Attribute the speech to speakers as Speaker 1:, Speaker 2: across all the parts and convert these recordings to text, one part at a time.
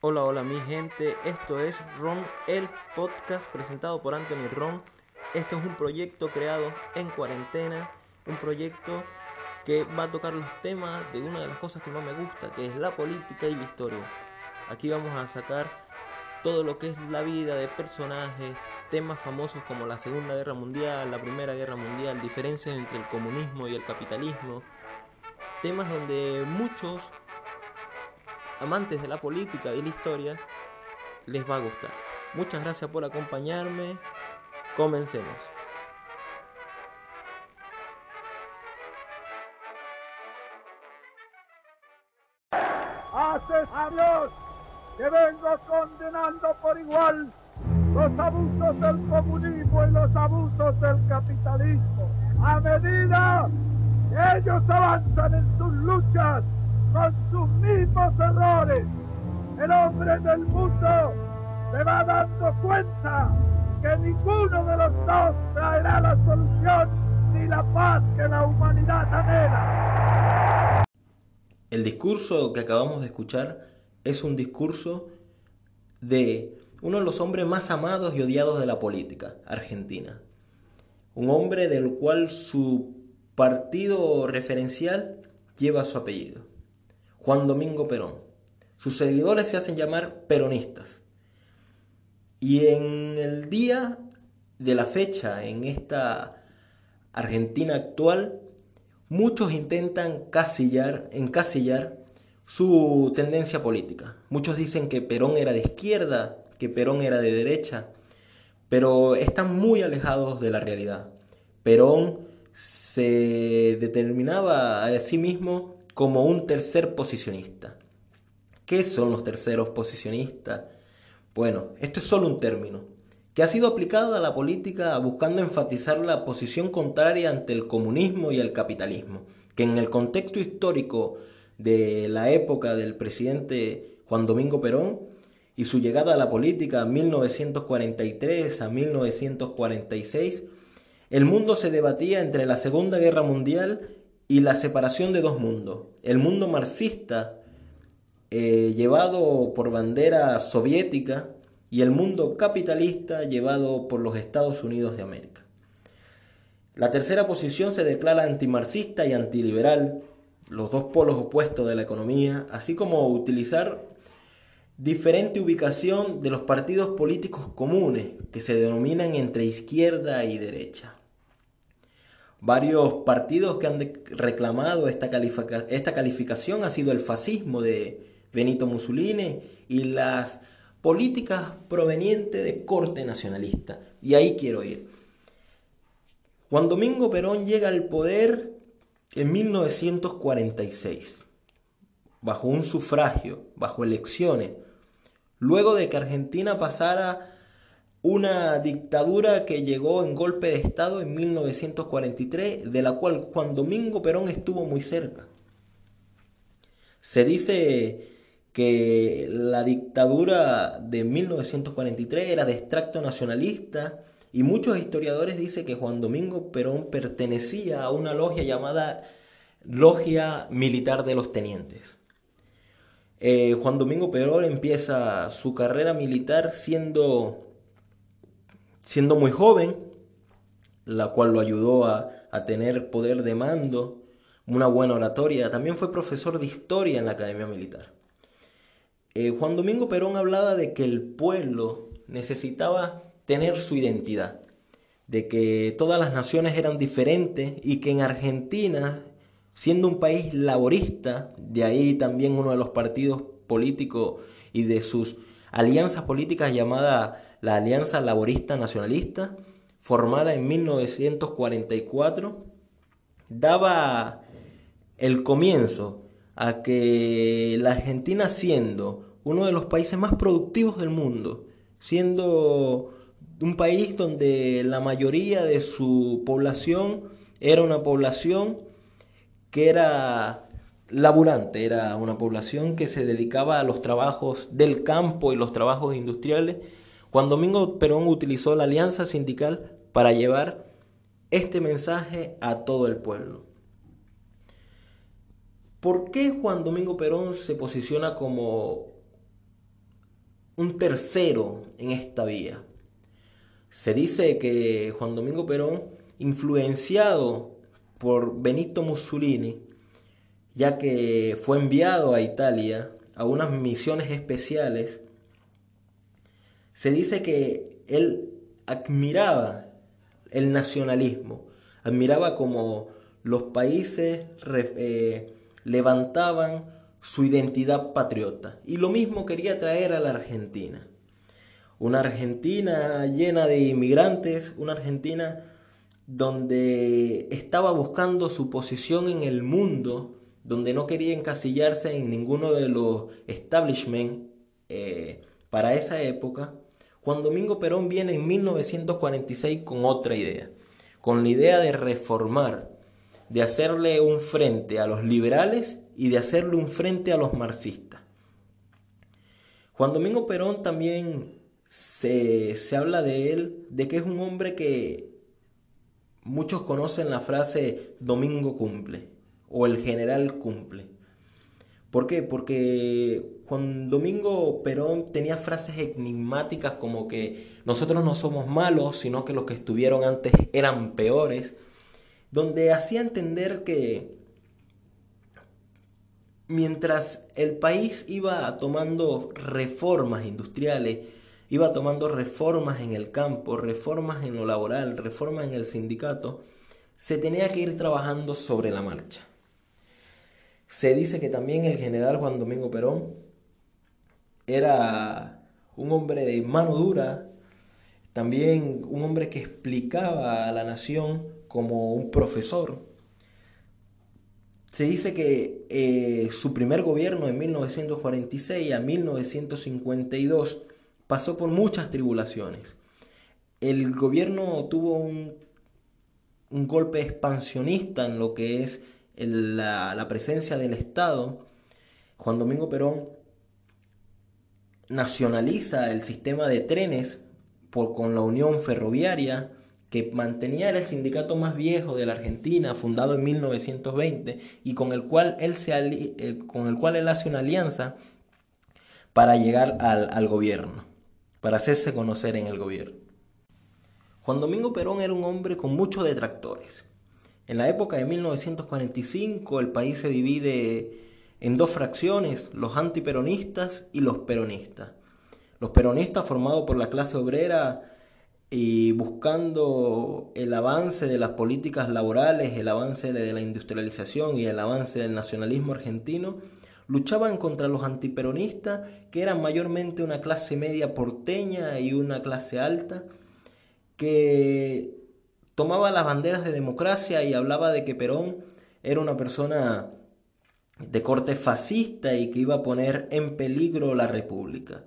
Speaker 1: Hola, hola mi gente, esto es Ron el podcast presentado por Anthony Ron. Esto es un proyecto creado en cuarentena, un proyecto que va a tocar los temas de una de las cosas que más me gusta, que es la política y la historia. Aquí vamos a sacar todo lo que es la vida de personajes, temas famosos como la Segunda Guerra Mundial, la Primera Guerra Mundial, diferencias entre el comunismo y el capitalismo, temas donde muchos amantes de la política y la historia les va a gustar. Muchas gracias por acompañarme. Comencemos.
Speaker 2: Haces a Dios que vengo condenando por igual los abusos del comunismo y los abusos del capitalismo. A medida ellos avanzan en sus luchas con sus mismos errores, el hombre del mundo se va dando cuenta que ninguno de los dos traerá la solución ni la paz que la humanidad anhela.
Speaker 1: El discurso que acabamos de escuchar es un discurso de uno de los hombres más amados y odiados de la política argentina. Un hombre del cual su partido referencial lleva su apellido. Juan Domingo Perón. Sus seguidores se hacen llamar peronistas. Y en el día de la fecha, en esta Argentina actual, muchos intentan casillar, encasillar su tendencia política. Muchos dicen que Perón era de izquierda, que Perón era de derecha, pero están muy alejados de la realidad. Perón se determinaba a sí mismo como un tercer posicionista. ¿Qué son los terceros posicionistas? Bueno, esto es solo un término que ha sido aplicado a la política buscando enfatizar la posición contraria ante el comunismo y el capitalismo, que en el contexto histórico de la época del presidente Juan Domingo Perón y su llegada a la política 1943 a 1946, el mundo se debatía entre la Segunda Guerra Mundial y la separación de dos mundos. El mundo marxista, eh, llevado por bandera soviética, y el mundo capitalista, llevado por los Estados Unidos de América. La tercera posición se declara antimarxista y antiliberal, los dos polos opuestos de la economía, así como utilizar diferente ubicación de los partidos políticos comunes que se denominan entre izquierda y derecha. Varios partidos que han reclamado esta, calificación ha sido el fascismo de Benito Mussolini y las políticas provenientes de corte nacionalista. Y ahí quiero ir. Juan Domingo Perón llega al poder en 1946, bajo un sufragio, bajo elecciones, luego de que Argentina pasara una dictadura que llegó en golpe de Estado en 1943, de la cual Juan Domingo Perón estuvo muy cerca. Se dice que la dictadura de 1943 era de extracto nacionalista y muchos historiadores dicen que Juan Domingo Perón pertenecía a una logia llamada Logia Militar de los Tenientes. Eh, Juan Domingo Perón empieza su carrera militar siendo, siendo muy joven, la cual lo ayudó a, tener poder de mando, una buena oratoria. También fue profesor de historia en la Academia Militar. Eh, Juan Domingo Perón hablaba de que el pueblo necesitaba tener su identidad, de que todas las naciones eran diferentes y que en Argentina, siendo un país laborista, de ahí también uno de los partidos políticos y de sus alianzas políticas llamada la Alianza Laborista Nacionalista, formada en 1944, daba el comienzo a que la Argentina siendo uno de los países más productivos del mundo, siendo un país donde la mayoría de su población era una población que era laburante, era una población que se dedicaba a los trabajos del campo y los trabajos industriales. Juan Domingo Perón utilizó la alianza sindical para llevar este mensaje a todo el pueblo. ¿Por qué Juan Domingo Perón se posiciona como un tercero en esta vía? Se dice que Juan Domingo Perón, influenciado por Benito Mussolini, ya que fue enviado a Italia a unas misiones especiales, se dice que él admiraba el nacionalismo, admiraba como los países eh, levantaban su identidad patriota. Y lo mismo quería traer a la Argentina. Una Argentina llena de inmigrantes, una Argentina donde estaba buscando su posición en el mundo, donde no quería encasillarse en ninguno de los establishments eh, para esa época, Juan Domingo Perón viene en 1946 con otra idea, con la idea de reformar, de hacerle un frente a los liberales y de hacerle un frente a los marxistas. Juan Domingo Perón también se, se habla de él, de que es un hombre que muchos conocen la frase Domingo cumple o el general cumple. ¿Por qué? Porque Juan Domingo Perón tenía frases enigmáticas como que nosotros no somos malos, sino que los que estuvieron antes eran peores, donde hacía entender que mientras el país iba tomando reformas industriales, iba tomando reformas en el campo, reformas en lo laboral, reformas en el sindicato, se tenía que ir trabajando sobre la marcha. Se dice que también el general Juan Domingo Perón era un hombre de mano dura, también un hombre que explicaba a la nación como un profesor. Se dice que eh, su primer gobierno de 1946 a 1952 pasó por muchas tribulaciones. El gobierno tuvo un, un golpe expansionista en lo que es la, presencia del Estado, Juan Domingo Perón nacionaliza el sistema de trenes con la Unión Ferroviaria, que mantenía el sindicato más viejo de la Argentina, fundado en 1920, y con el cual él, se eh, con el cual él hace una alianza para llegar al gobierno, para hacerse conocer en el gobierno. Juan Domingo Perón era un hombre con muchos detractores. En la época de 1945 el país se divide en dos fracciones, los antiperonistas y los peronistas. Los peronistas formados por la clase obrera y buscando el avance de las políticas laborales, el avance de la industrialización y el avance del nacionalismo argentino, luchaban contra los antiperonistas, que eran mayormente una clase media porteña y una clase alta, que tomaba las banderas de democracia y hablaba de que Perón era una persona de corte fascista y que iba a poner en peligro la república.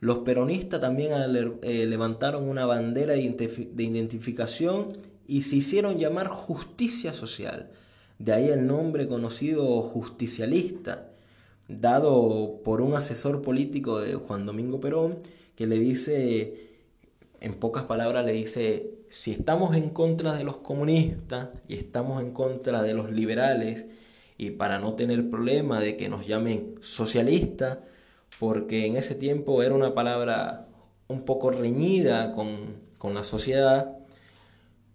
Speaker 1: Los peronistas también eh, levantaron una bandera de identificación y se hicieron llamar justicia social. De ahí el nombre conocido justicialista, dado por un asesor político de Juan Domingo Perón, que le dice, en pocas palabras, le dice, si estamos en contra de los comunistas y estamos en contra de los liberales, y para no tener problema de que nos llamen socialistas, porque en ese tiempo era una palabra un poco reñida con, la sociedad,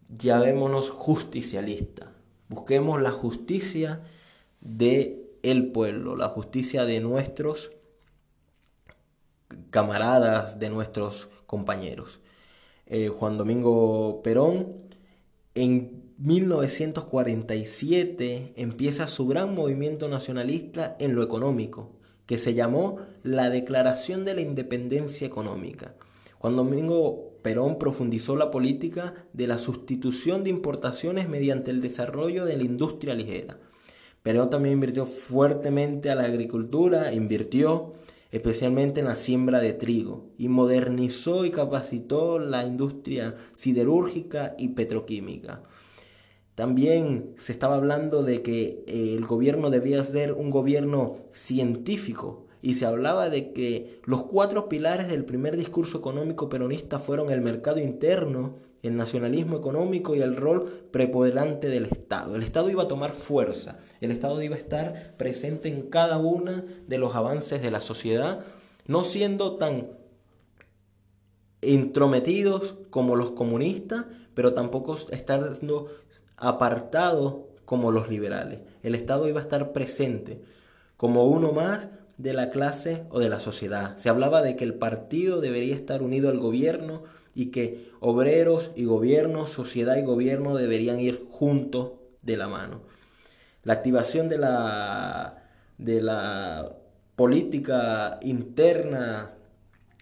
Speaker 1: llamémonos justicialistas. Busquemos la justicia de el pueblo, la justicia de nuestros camaradas, de nuestros compañeros. Eh, Juan Domingo Perón. En 1947 empieza su gran movimiento nacionalista en lo económico, que se llamó la Declaración de la Independencia Económica. Juan Domingo Perón profundizó la política de la sustitución de importaciones mediante el desarrollo de la industria ligera. Perón también invirtió fuertemente a la agricultura, invirtió especialmente en la siembra de trigo, y modernizó y capacitó la industria siderúrgica y petroquímica. También se estaba hablando de que eh, el gobierno debía ser un gobierno científico, y se hablaba de que los cuatro pilares del primer discurso económico peronista fueron el mercado interno, el nacionalismo económico y el rol preponderante del Estado. El Estado iba a tomar fuerza, el Estado iba a estar presente en cada uno de los avances de la sociedad, no siendo tan intrometidos como los comunistas, pero tampoco estando apartados como los liberales. El Estado iba a estar presente como uno más de la clase o de la sociedad. Se hablaba de que el partido debería estar unido al gobierno y que obreros y gobierno, sociedad y gobierno deberían ir juntos de la mano. La activación de la, de la política interna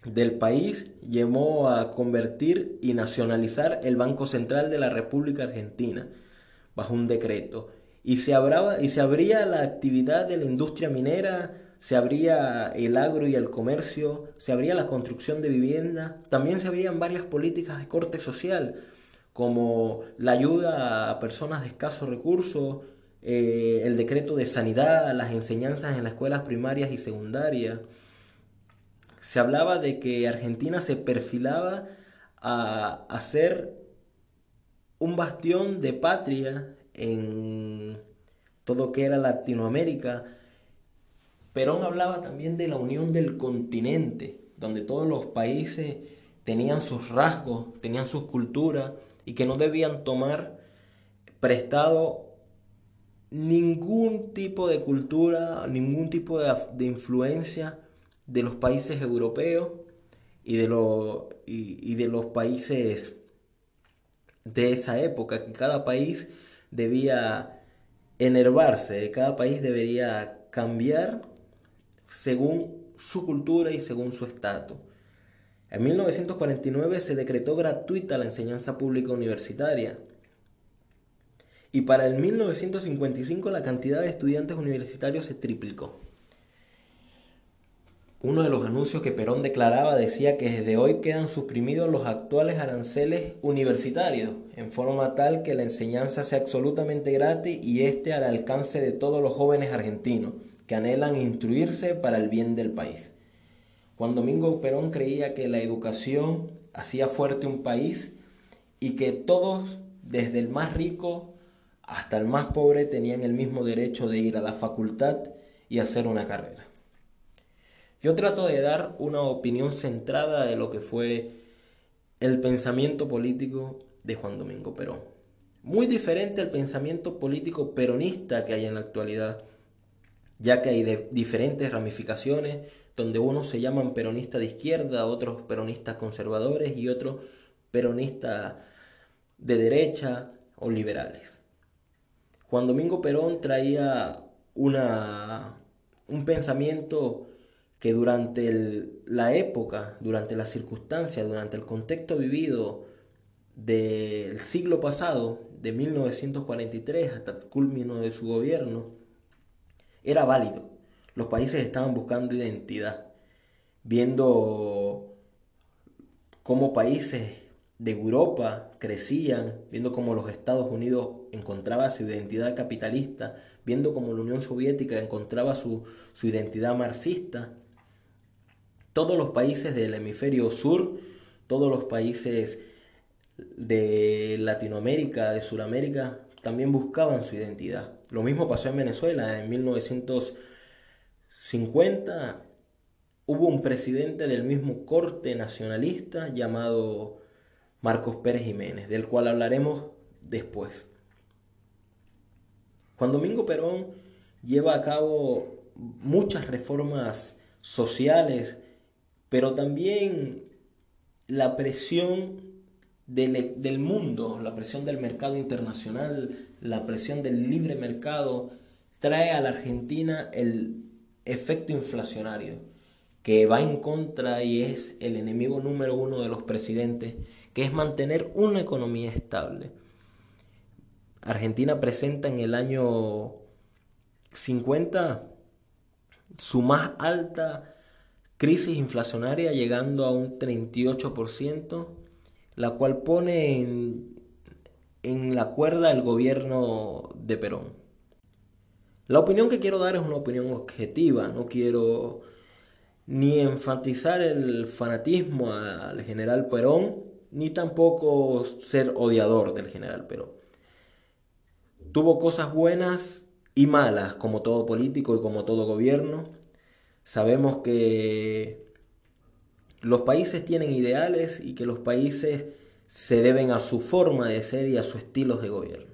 Speaker 1: del país llevó a convertir y nacionalizar el Banco Central de la República Argentina bajo un decreto. Y se, y se abría la actividad de la industria minera, se abría el agro y el comercio, se abría la construcción de vivienda, también se abrían varias políticas de corte social, como la ayuda a personas de escasos recursos, eh, el decreto de sanidad, las enseñanzas en las escuelas primarias y secundarias. Se hablaba de que Argentina se perfilaba a, ser un bastión de patria en todo que era Latinoamérica. Perón hablaba también de la unión del continente, donde todos los países tenían sus rasgos, tenían sus culturas y que no debían tomar prestado ningún tipo de cultura, ningún tipo de, influencia de los países europeos y de, y de los países de esa época, que cada país debía enervarse, cada país debería cambiar según su cultura y según su estatus. En 1949 se decretó gratuita la enseñanza pública universitaria y para el 1955 la cantidad de estudiantes universitarios se triplicó. Uno de los anuncios que Perón declaraba decía que desde hoy quedan suprimidos los actuales aranceles universitarios, en forma tal que la enseñanza sea absolutamente gratis y esté al alcance de todos los jóvenes argentinos que anhelan instruirse para el bien del país. Juan Domingo Perón creía que la educación hacía fuerte un país y que todos, desde el más rico hasta el más pobre, tenían el mismo derecho de ir a la facultad y hacer una carrera. Yo trato de dar una opinión centrada de lo que fue el pensamiento político de Juan Domingo Perón. Muy diferente al pensamiento político peronista que hay en la actualidad, ya que hay diferentes ramificaciones donde unos se llaman peronistas de izquierda, otros peronistas conservadores y otros peronistas de derecha o liberales. Juan Domingo Perón traía una, un pensamiento que durante la época, durante las circunstancias, durante el contexto vivido del siglo pasado, de 1943 hasta el culmino de su gobierno, era válido. Los países estaban buscando identidad, viendo cómo países de Europa crecían, viendo cómo los Estados Unidos encontraba su identidad capitalista, viendo cómo la Unión Soviética encontraba su, su identidad marxista, todos los países del hemisferio sur, todos los países de Latinoamérica, de Sudamérica, también buscaban su identidad. Lo mismo pasó en Venezuela. En 1950 hubo un presidente del mismo corte nacionalista llamado Marcos Pérez Jiménez, del cual hablaremos después. Juan Domingo Perón lleva a cabo muchas reformas sociales pero también la presión del, mundo, la presión del mercado internacional, la presión del libre mercado, trae a la Argentina el efecto inflacionario, que va en contra y es el enemigo número uno de los presidentes, que es mantener una economía estable. Argentina presenta en el año 50 su más alta crisis inflacionaria llegando a un 38%, la cual pone en, en la cuerda el gobierno de Perón. La opinión que quiero dar es una opinión objetiva, no quiero ni enfatizar el fanatismo al general Perón, ni tampoco ser odiador del general Perón. Tuvo cosas buenas y malas, como todo político y como todo gobierno. Sabemos que los países tienen ideales y que los países se deben a su forma de ser y a sus estilos de gobierno.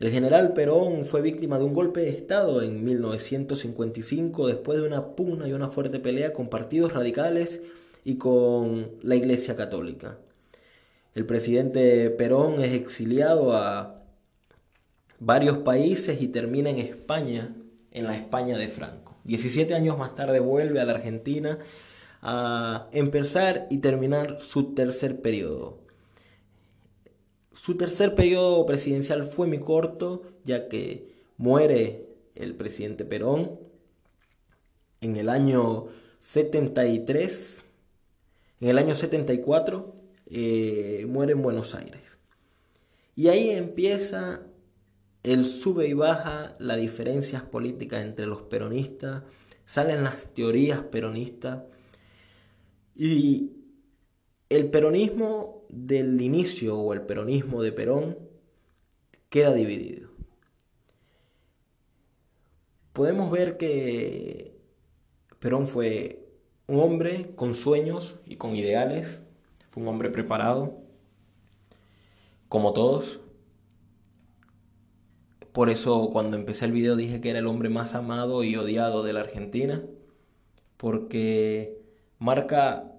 Speaker 1: El general Perón fue víctima de un golpe de Estado en 1955 después de una pugna y una fuerte pelea con partidos radicales y con la Iglesia Católica. El presidente Perón es exiliado a varios países y termina en España, en la España de Franco. 17 años más tarde vuelve a la Argentina a empezar y terminar su tercer periodo. Su tercer periodo presidencial fue muy corto, ya que muere el presidente Perón en el año 73. En el año 74 eh, muere en Buenos Aires. Y ahí empieza el sube y baja, las diferencias políticas entre los peronistas, salen las teorías peronistas y el peronismo del inicio o el peronismo de Perón queda dividido. Podemos ver que Perón fue un hombre con sueños y con ideales, fue un hombre preparado, como todos. Por eso cuando empecé el video dije que era el hombre más amado y odiado de la Argentina, porque marca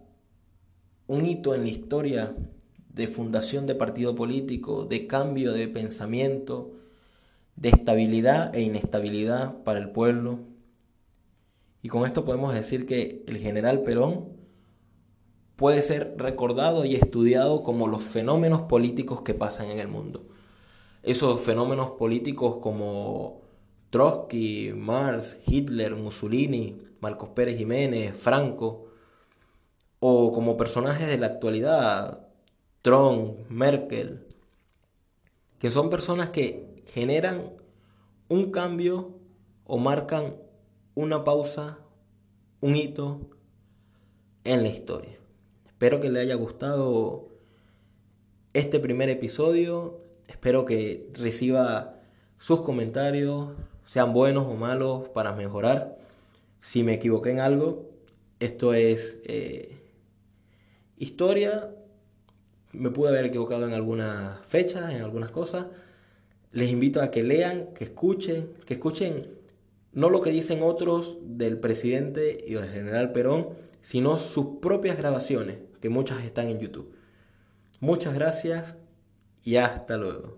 Speaker 1: un hito en la historia de fundación de partido político, de cambio de pensamiento, de estabilidad e inestabilidad para el pueblo. Y con esto podemos decir que el general Perón puede ser recordado y estudiado como los fenómenos políticos que pasan en el mundo. Esos fenómenos políticos como Trotsky, Marx, Hitler, Mussolini, Marcos Pérez Jiménez, Franco, o como personajes de la actualidad, Trump, Merkel, que son personas que generan un cambio o marcan una pausa, un hito en la historia. Espero que le haya gustado este primer episodio. Espero que reciba sus comentarios, sean buenos o malos, para mejorar. Si me equivoqué en algo, esto es eh, Historia, me pude haber equivocado en algunas fechas, en algunas cosas. Les invito a que lean, que escuchen, que escuchen no lo que dicen otros del presidente y del general Perón, sino sus propias grabaciones, que muchas están en YouTube. Muchas gracias y hasta luego.